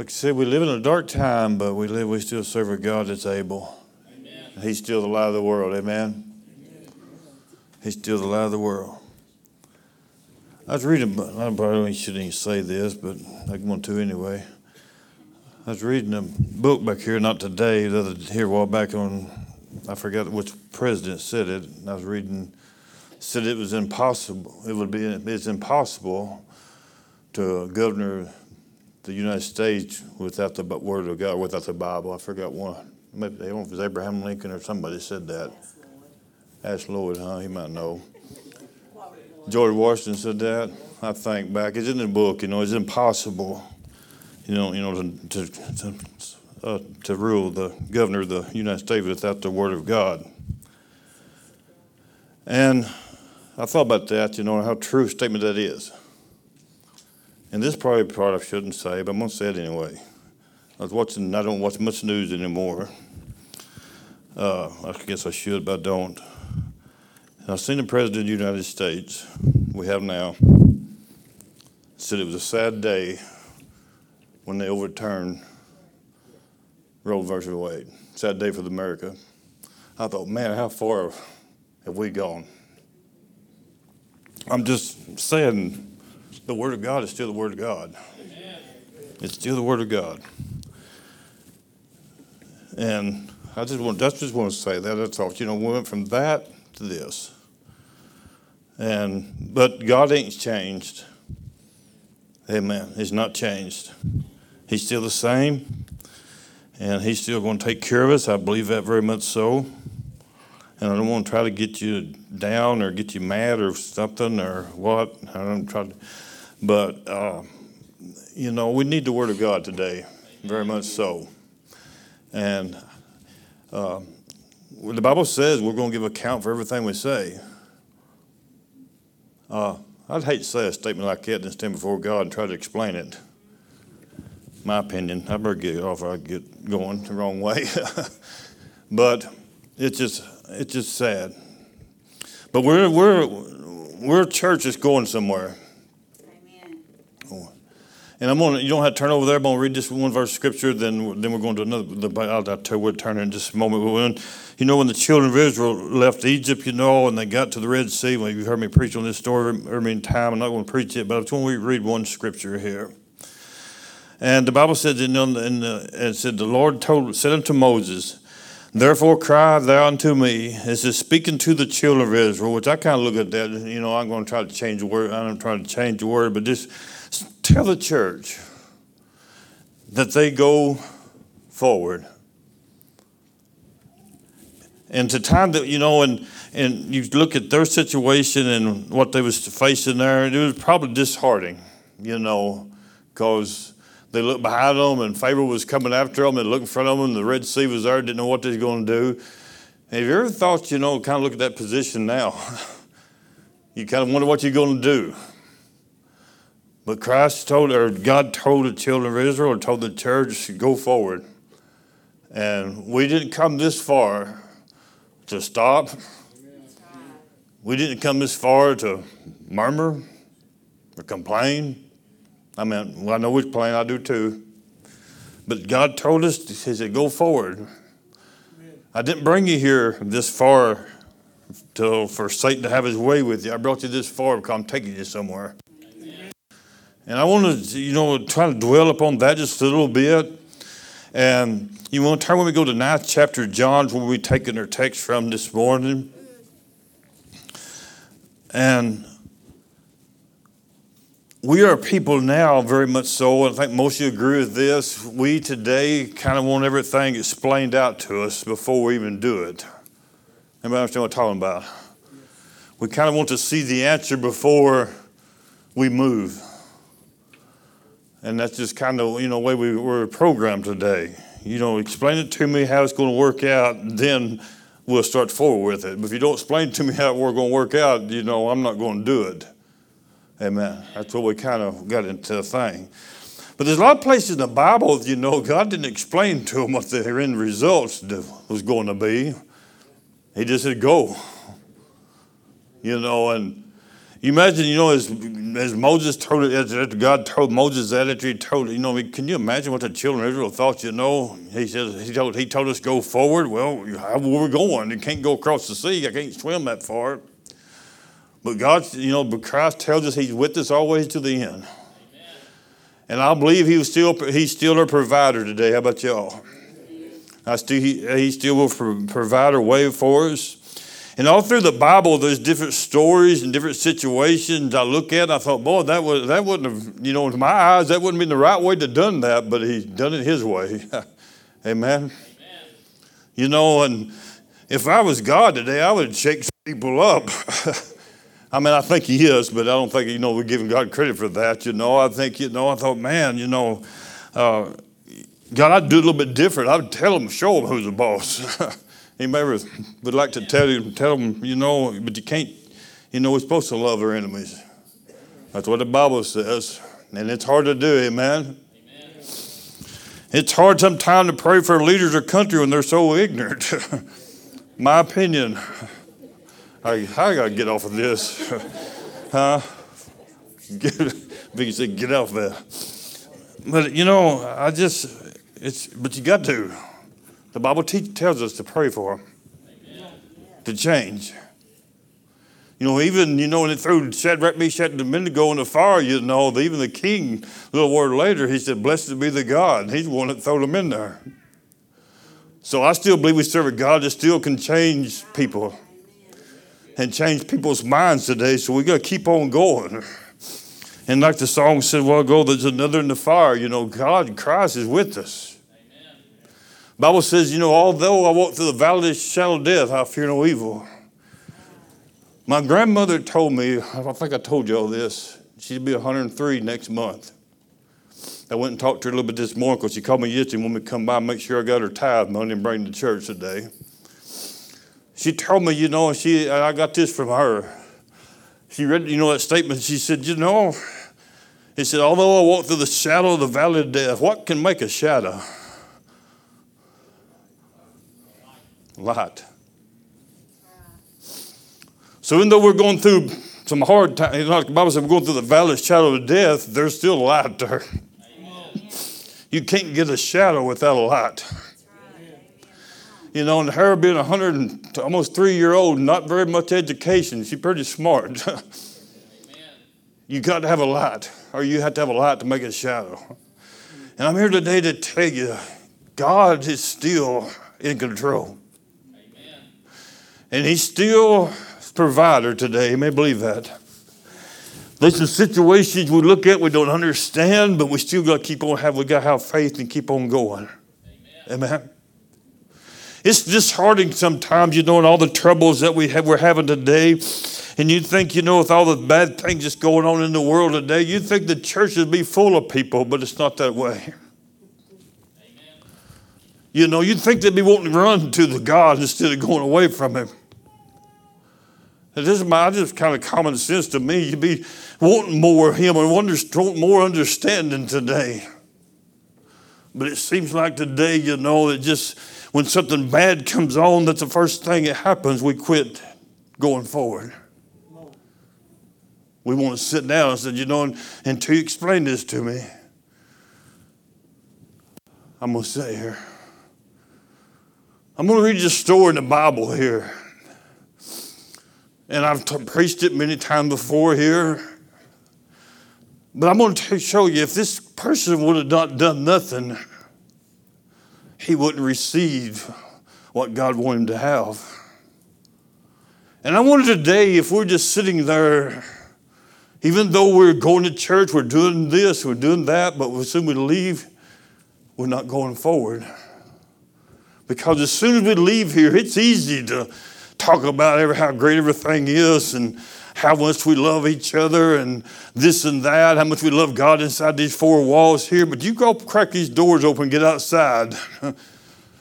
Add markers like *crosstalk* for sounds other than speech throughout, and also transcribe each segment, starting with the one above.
Like I said, we live in a dark time, but we live, we still serve a God that's able. Amen. He's still the light of the world. Amen. He's still the light of the world. I was reading, I probably shouldn't even say this, but I want to anyway. I was reading a book back here, not today, the other here a while back on, I forgot which president said it. I was reading, said it was impossible. It would be, it's impossible to a governor the United States without the Word of God, without the Bible. I forgot one. Maybe don't if it was Abraham Lincoln or somebody said that. Ask Lloyd, huh? He might know. George Washington said that. I think back. It's in the book. You know, it's impossible. You know, you know, to to to, uh, to rule the governor of the United States without the Word of God. And I thought about that. You know how true a statement that is. And this probably part I shouldn't say, but I'm going to say it anyway. I was watching, I don't watch much news anymore. Uh, I guess I should, but I don't. And I've seen the President of the United States, we have now, said it was a sad day when they overturned Roe versus Wade. Sad day for America. I thought, man, how far have we gone? I'm just saying the Word of God is still the Word of God. Amen. It's still the Word of God. And I just want, I just want to say that. That's all. You know, we went from that to this. And but God ain't changed. Amen. He's not changed. He's still the same. And he's still going to take care of us. I believe that very much so. And I don't want to try to get you down or get you mad or something or what. I don't try to but, uh, you know, we need the Word of God today, very much so. And uh, the Bible says we're going to give account for everything we say. Uh, I'd hate to say a statement like that and stand before God and try to explain it. My opinion. I better get off I get going the wrong way. *laughs* but it's just it's just sad. But we're we're we're a church that's going somewhere. Amen. And I'm going to, you don't have to turn over there. I'm going to read this one verse of scripture, then, then we're going to another. The, I'll, I'll tell you where to turn in just a moment. When, you know, when the children of Israel left Egypt, you know, and they got to the Red Sea, well, you've heard me preach on this story every time. I'm not going to preach it, but I'm going to read one scripture here. And the Bible says, in, in the, it said, the Lord told, said unto Moses, Therefore cry thou unto me. This is speaking to the children of Israel, which I kind of look at that, you know, I'm going to try to change the word. I'm trying to change the word, but just tell the church that they go forward. And to time that, you know, and, and you look at their situation and what they was facing there, it was probably disheartening, you know, because they looked behind them and Pharaoh was coming after them and looked in front of them and the Red Sea was there, didn't know what they were going to do. And have you ever thought, you know, kind of look at that position now? *laughs* you kind of wonder what you're going to do. But Christ told, or God told the children of Israel, told the church to go forward. And we didn't come this far to stop. We didn't come this far to murmur or complain. I mean, well, I know which plain I do too. But God told us, He said, go forward. I didn't bring you here this far to, for Satan to have his way with you. I brought you this far because I'm taking you somewhere. And I want to, you know, try to dwell upon that just a little bit. And you want to turn when we go to ninth chapter of John, where we're taking our text from this morning. And we are people now, very much so, and I think most of you agree with this. We today kind of want everything explained out to us before we even do it. Anybody understand what I'm talking about? We kind of want to see the answer before we move. And that's just kind of, you know, the way we were programmed today. You know, explain it to me how it's going to work out, then we'll start forward with it. But if you don't explain to me how we're going to work out, you know, I'm not going to do it. Amen. That's what we kind of got into the thing. But there's a lot of places in the Bible, you know, God didn't explain to them what the end results was going to be. He just said, go. You know, and You imagine, you know, as, as Moses told as God told Moses that, after he told, you know, can you imagine what the children of Israel thought? You know, he says, he told he told us go forward. Well, how were we going? You can't go across the sea. I can't swim that far. But God, you know, but Christ tells us He's with us always to the end. And I believe He was still He's still our provider today. How about y'all? I still He, he still will provide a way for us. And all through the Bible, there's different stories and different situations I look at. I thought, boy, that was that wouldn't have, you know, in my eyes, that wouldn't have been the right way to done that, but He's done it His way. Amen. *laughs* Amen. You know, and if I was God today, I would shake people up. *laughs* I mean, I think he is, but I don't think, you know, we're giving God credit for that, you know. I think, you know, I thought, man, you know, uh, God, I'd do a little bit different. I'd tell him, show him who's the boss. *laughs* he ever would like to tell him, tell him, you know, but you can't, you know, we're supposed to love our enemies. That's what the Bible says. And it's hard to do, amen? amen. It's hard sometimes to pray for leaders of country when they're so ignorant. *laughs* My opinion. I, I got to get off of this. *laughs* huh? Get, Vicky said, get off that. But, you know, I just, it's, but you got to. The Bible teach, tells us to pray for them, to change. You know, even, you know, when it threw Shadrach, Meshach, and Abednego in the fire, you know, even the king, a little word later, he said, Blessed be the God. He's the one that threw them in there. So I still believe we serve a God that still can change people and change people's minds today. So we got to keep on going. And like the song said a while ago, there's another in the fire. You know, God, Christ is with us. Amen. Bible says, you know, although I walk through the valley of the shadow of death, I fear no evil. My grandmother told me, I think I told you all this, she'd be 103 next month. I went and talked to her a little bit this morning because she called me yesterday when we come by and make sure I got her tithe money and bring to church today she told me, you know, she I got this from her. She read, you know, that statement. She said, you know, he said, although I walk through the shadow of the valley of death, what can make a shadow? Light. So even though we're going through some hard times, you like the Bible said, we're going through the valley of shadow of death, there's still light there. You can't get a shadow without a light. You know, and her being a hundred and almost three year old, not very much education, she's pretty smart. *laughs* you got to have a light, or you have to have a light to make a shadow. And I'm here today to tell you, God is still in control. Amen. And He's still provider today. You may believe that. There's some situations we look at we don't understand, but we still got to keep on having. we got to have faith and keep on going. Amen. Amen. It's disheartening sometimes, you know, and all the troubles that we have, we're having today. And you think, you know, with all the bad things that's going on in the world today, you think the church would be full of people, but it's not that way. Amen. You know, you'd think they'd be wanting to run to the God instead of going away from Him. It is my just kind of common sense to me. You'd be wanting more of Him and want more understanding today. But it seems like today, you know, it just when something bad comes on, that's the first thing that happens. We quit going forward. We want to sit down and say, you know, until you explain this to me, I'm going to sit here. I'm going to read you a story in the Bible here. And I've t- preached it many times before here. But I'm going to show you if this person would have not done nothing, he wouldn't receive what God wanted him to have. And I wonder today if we're just sitting there, even though we're going to church, we're doing this, we're doing that, but as soon as we leave, we're not going forward. Because as soon as we leave here, it's easy to talk about how great everything is and how much we love each other and this and that, how much we love God inside these four walls here. But you go crack these doors open, get outside. *laughs*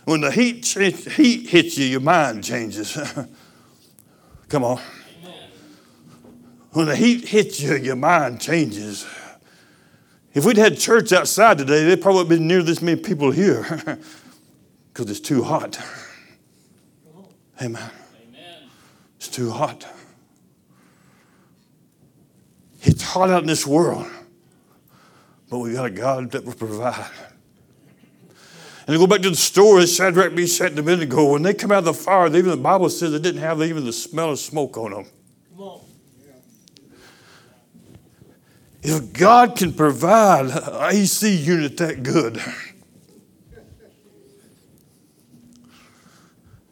when the heat, heat hits you, your mind changes. *laughs* Come on. When the heat hits you, your mind changes. If we'd had church outside today, there'd probably been near this many people here *laughs* because it's too hot. Amen. It's too hot. It's hot out in this world, but we got a God that will provide. And to go back to the story, Shadrach, Meshach, and Abednego, when they come out of the fire, even the Bible says they didn't have even the smell of smoke on them. If God can provide an AC unit that good,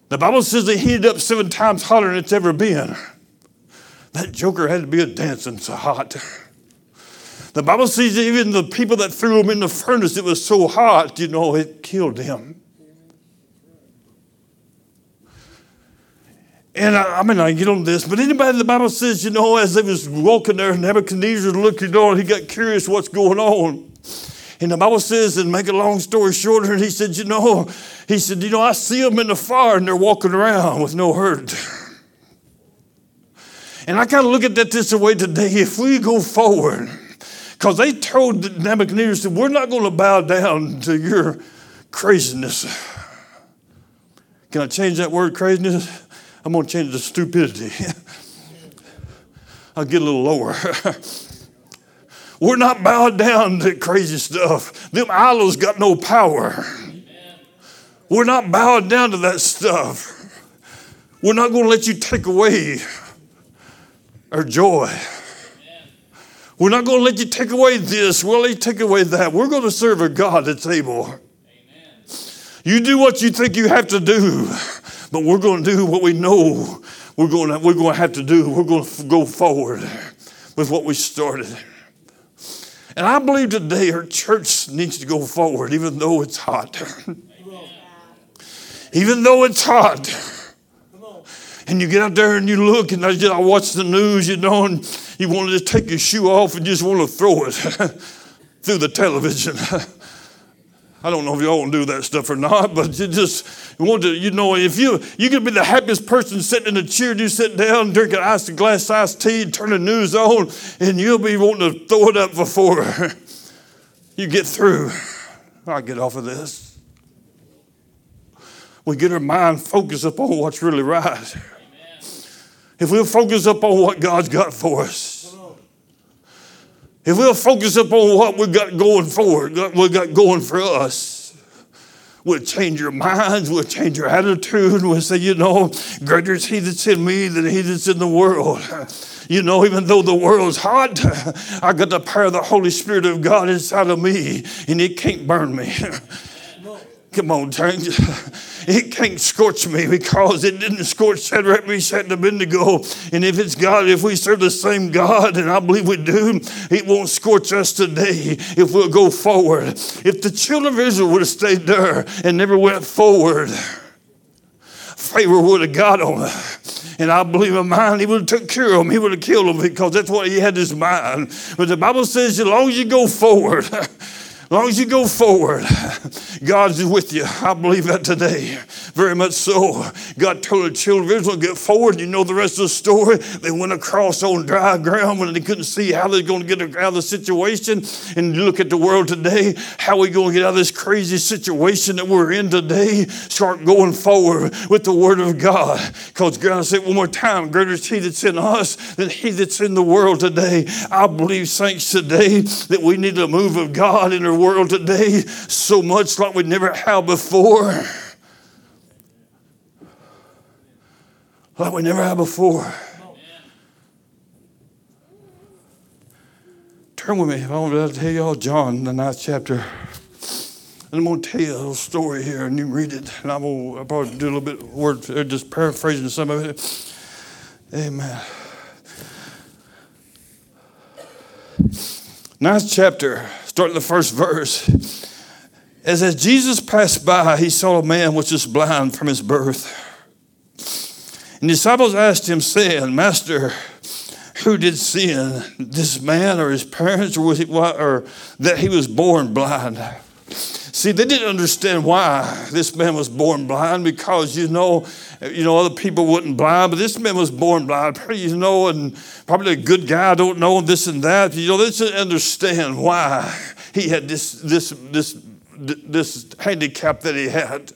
the Bible says they heated up seven times hotter than it's ever been. That joker had to be a dancing so hot. The Bible says even the people that threw him in the furnace, it was so hot, you know, it killed him. And I, I mean, I get on this, but anybody the Bible says, you know, as they was walking there, Nebuchadnezzar looking on, he got curious what's going on. And the Bible says, and make a long story shorter, And he said, you know, he said, you know, I see them in the fire and they're walking around with no hurt. *laughs* And I kind of look at that this way today. If we go forward, because they told Nebuchadnezzar, We're not going to bow down to your craziness. Can I change that word craziness? I'm going to change the stupidity. *laughs* I'll get a little lower. *laughs* We're not bowed down to crazy stuff. Them idols got no power. We're not bowed down to that stuff. We're not going to let you take away our joy. We're not going to let you take away this. We'll let you take away that. We're going to serve a God that's able. You do what you think you have to do, but we're going to do what we know we're going to, we're going to have to do. We're going to go forward with what we started. And I believe today our church needs to go forward, even though it's hot. *laughs* even though it's hot. And you get out there and you look, and I, just, I watch the news, you know, and you want to just take your shoe off and just want to throw it *laughs* through the television. *laughs* I don't know if y'all want to do that stuff or not, *laughs* but you just want to, you know, if you you can be the happiest person sitting in a chair, you sit down, drink an ice glass iced tea, turn the news on, and you'll be wanting to throw it up before *laughs* you get through. I get off of this. We get our mind focused upon what's really right if we'll focus up on what God's got for us, if we'll focus up on what we've got going forward, what we've got going for us, we'll change your minds, we'll change your attitude, we'll say, you know, greater is He that's in me than He that's in the world. *laughs* You know, even though the world's hot, *laughs* I got the power of the Holy Spirit of God inside of me, and it can't burn me. *laughs* Come on, change. It can't scorch me because it didn't scorch Shadrach, Meshach, and Abednego. And if it's God, if we serve the same God, and I believe we do, it won't scorch us today if we'll go forward. If the children of Israel would have stayed there and never went forward, Pharaoh would have got them. And I believe in mine, he would have took care of them. He would have killed them because that's what he had in his mind. But the Bible says, as long as you go forward, as long as you go forward, God's with you. I believe that today. Very much so. God told the children of Israel get forward. You know the rest of the story. They went across on dry ground when they couldn't see how they're going to get out of the situation. And you look at the world today, how are we going to get out of this crazy situation that we're in today? Start going forward with the Word of God. Because God said one more time, greater is He that's in us than He that's in the world today. I believe, saints, today that we need a move of God in our world today so much like we never have before. Like we never have before. Turn with me. I want to tell y'all John, the ninth chapter. And I'm going to tell you a little story here, and you read it. And I'm going to probably do a little bit of word, just paraphrasing some of it. Amen. Ninth chapter, starting the first verse. As, as Jesus passed by, he saw a man which was blind from his birth. And the disciples asked him, saying, Master, who did sin, this man or his parents, or, was he, or that he was born blind? See, they didn't understand why this man was born blind because you know, you know, other people wasn't blind, but this man was born blind. You know, and probably a good guy. I don't know this and that. You know, they didn't understand why he had this this this this handicap that he had.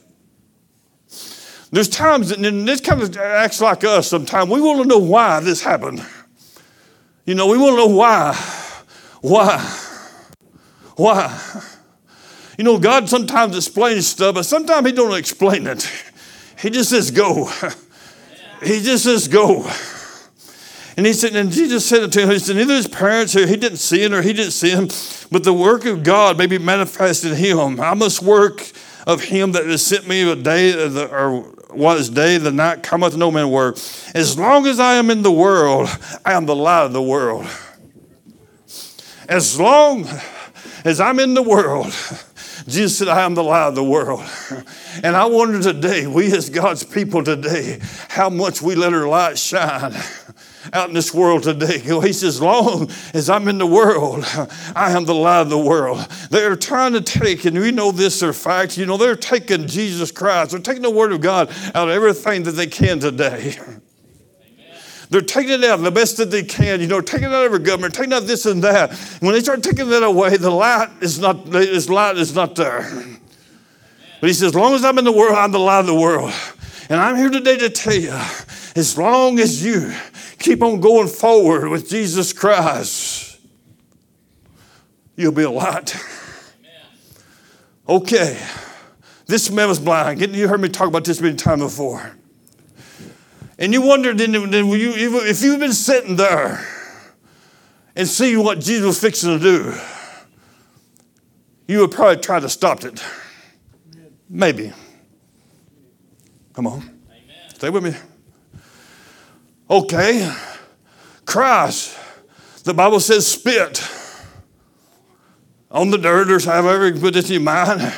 There's times, and this kind of acts like us sometimes. We want to know why this happened. You know, we want to know why. Why? Why? You know, God sometimes explains stuff, but sometimes He don't explain it. He just says, go. *laughs* He just says, go. And he said, and Jesus said it to him, he said, neither his parents or he didn't see it or he didn't see him, but the work of God may be manifested in him. I must work of him that has sent me a day or what is day, the night cometh no man work. As long as I am in the world, I am the light of the world. As long as I'm in the world, Jesus said, I am the light of the world. *laughs* And I wonder today, we as God's people today, how much we let our light shine *laughs* out in this world today. He says, as long as I'm in the world, *laughs* I am the light of the world. They're trying to take, and we know this are facts, you know, they're taking Jesus Christ, they're taking the Word of God out of everything that they can today. They're taking it out the best that they can, you know, taking it out of our government, taking out this and that. When they start taking that away, the light is not, this light is not there. But he says, as long as I'm in the world, I'm the light of the world. And I'm here today to tell you, as long as you keep on going forward with Jesus Christ, you'll be a light. Okay. This man was blind. You heard me talk about this many times before. And you wondered if you've been sitting there and see what Jesus was fixing to do, you would probably try to stop it. Maybe. Come on. Amen. Stay with me. Okay. Christ, the Bible says, spit on the dirt or however you put it in your mind,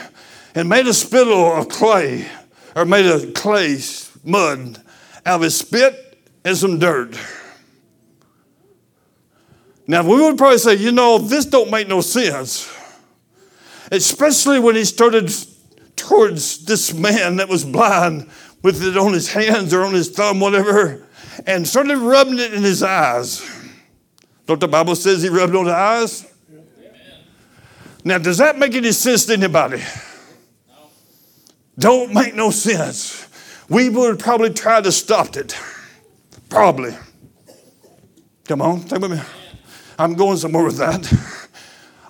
and made a spittle of clay, or made a clay mud out of his spit and some dirt. Now we would probably say, you know, this don't make no sense. Especially when he started towards this man that was blind with it on his hands or on his thumb, whatever, and started rubbing it in his eyes. Don't the Bible says he rubbed on the eyes? Now, does that make any sense to anybody? No. Don't make no sense. We would probably try to stop it. Probably. Come on, take with me. I'm going somewhere with that.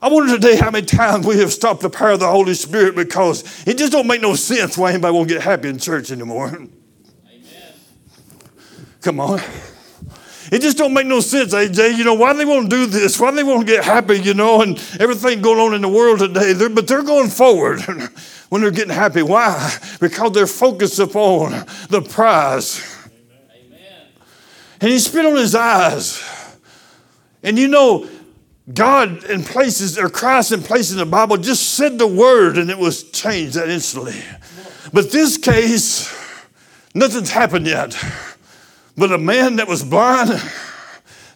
I wonder today how many times we have stopped the power of the Holy Spirit because it just don't make no sense why anybody won't get happy in church anymore. Amen. Come on. It just don't make no sense, AJ. You know, why they won't do this? Why they won't get happy, you know, and everything going on in the world today. They're, but they're going forward *laughs* when they're getting happy. Why? Because they're focused upon the prize. Amen. And he spit on his eyes. And you know, God in places, or Christ in places in the Bible just said the word and it was changed that instantly. But this case, nothing's happened yet. But a man that was blind,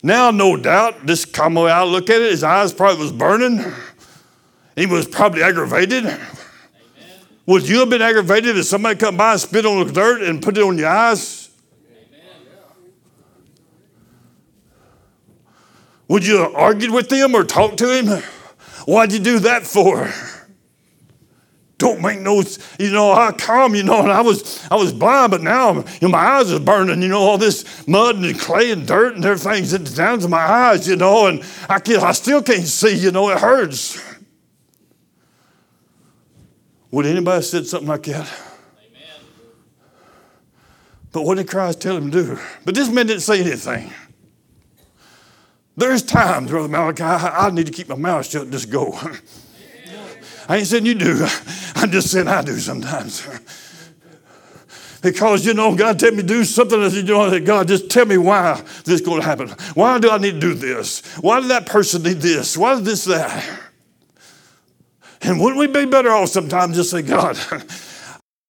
now no doubt, this common way I look at it, his eyes probably was burning. He was probably aggravated. Would you have been aggravated if somebody come by and spit on the dirt and put it on your eyes? Would you have argued with them or talked to him? Why'd you do that for? Don't make no, you know, I come, you know, and I was I was blind, but now you know, my eyes are burning, you know, all this mud and clay and dirt and everything's down to my eyes, you know, and I can I still can't see, you know, it hurts. Would anybody have said something like that? Amen. But what did Christ tell him to do? But this man didn't say anything. There's times, Brother Malachi, I need to keep my mouth shut and just go. I ain't saying you do. I'm just saying I do sometimes. Because you know, God tell me to do something that you know God just tell me why this is going to happen. Why do I need to do this? Why did that person need this? Why did this that? And wouldn't we be better off sometimes just say, God,